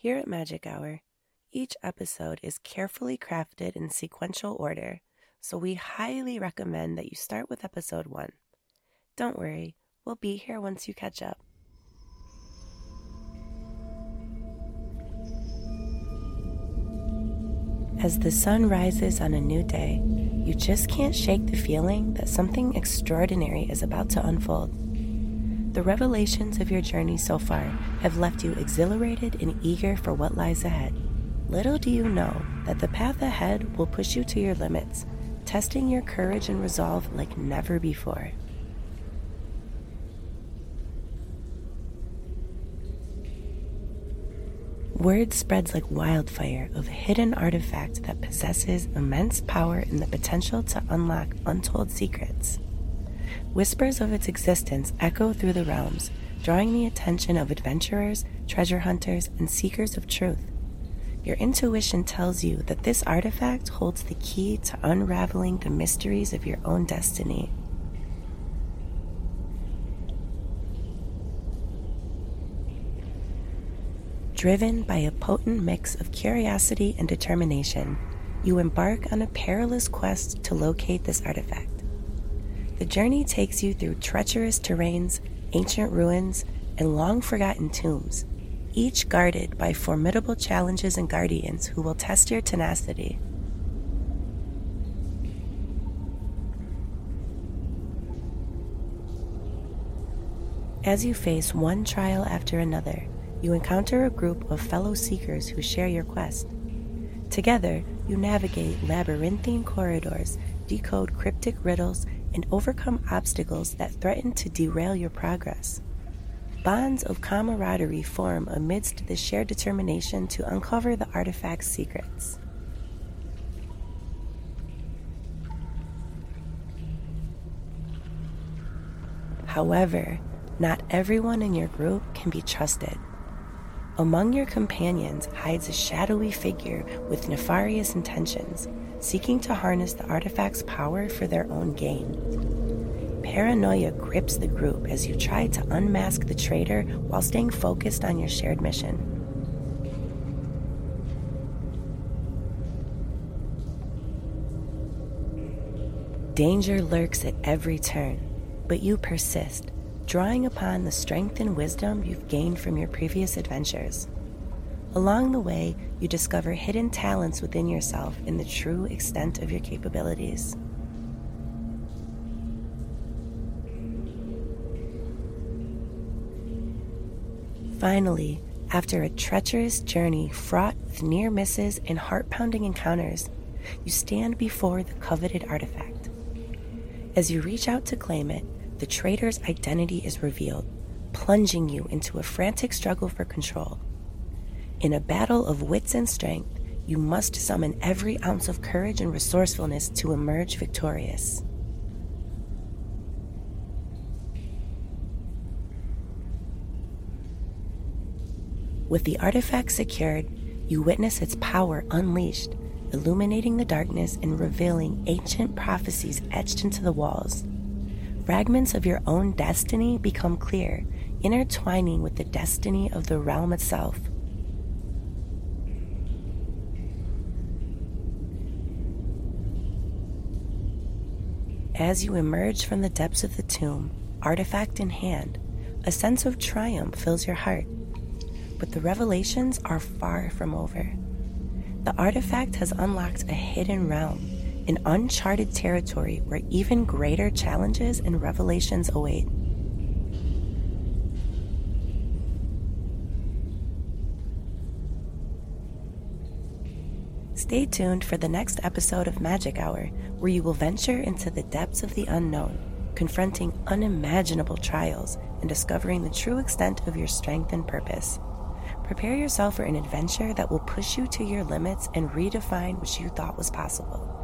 Here at Magic Hour, each episode is carefully crafted in sequential order, so we highly recommend that you start with episode 1. Don't worry, we'll be here once you catch up. As the sun rises on a new day, you just can't shake the feeling that something extraordinary is about to unfold. The revelations of your journey so far have left you exhilarated and eager for what lies ahead. Little do you know that the path ahead will push you to your limits, testing your courage and resolve like never before. Word spreads like wildfire of a hidden artifact that possesses immense power and the potential to unlock untold secrets. Whispers of its existence echo through the realms, drawing the attention of adventurers, treasure hunters, and seekers of truth. Your intuition tells you that this artifact holds the key to unraveling the mysteries of your own destiny. Driven by a potent mix of curiosity and determination, you embark on a perilous quest to locate this artifact. The journey takes you through treacherous terrains, ancient ruins, and long forgotten tombs, each guarded by formidable challenges and guardians who will test your tenacity. As you face one trial after another, you encounter a group of fellow seekers who share your quest. Together, you navigate labyrinthine corridors, decode cryptic riddles, and overcome obstacles that threaten to derail your progress. Bonds of camaraderie form amidst the shared determination to uncover the artifact's secrets. However, not everyone in your group can be trusted. Among your companions hides a shadowy figure with nefarious intentions, seeking to harness the artifact's power for their own gain. Paranoia grips the group as you try to unmask the traitor while staying focused on your shared mission. Danger lurks at every turn, but you persist drawing upon the strength and wisdom you've gained from your previous adventures. Along the way, you discover hidden talents within yourself and the true extent of your capabilities. Finally, after a treacherous journey fraught with near misses and heart pounding encounters, you stand before the coveted artifact. As you reach out to claim it, the traitor's identity is revealed, plunging you into a frantic struggle for control. In a battle of wits and strength, you must summon every ounce of courage and resourcefulness to emerge victorious. With the artifact secured, you witness its power unleashed, illuminating the darkness and revealing ancient prophecies etched into the walls fragments of your own destiny become clear, intertwining with the destiny of the realm itself. As you emerge from the depths of the tomb, artifact in hand, a sense of triumph fills your heart. But the revelations are far from over. The artifact has unlocked a hidden realm an uncharted territory where even greater challenges and revelations await. Stay tuned for the next episode of Magic Hour, where you will venture into the depths of the unknown, confronting unimaginable trials and discovering the true extent of your strength and purpose. Prepare yourself for an adventure that will push you to your limits and redefine what you thought was possible.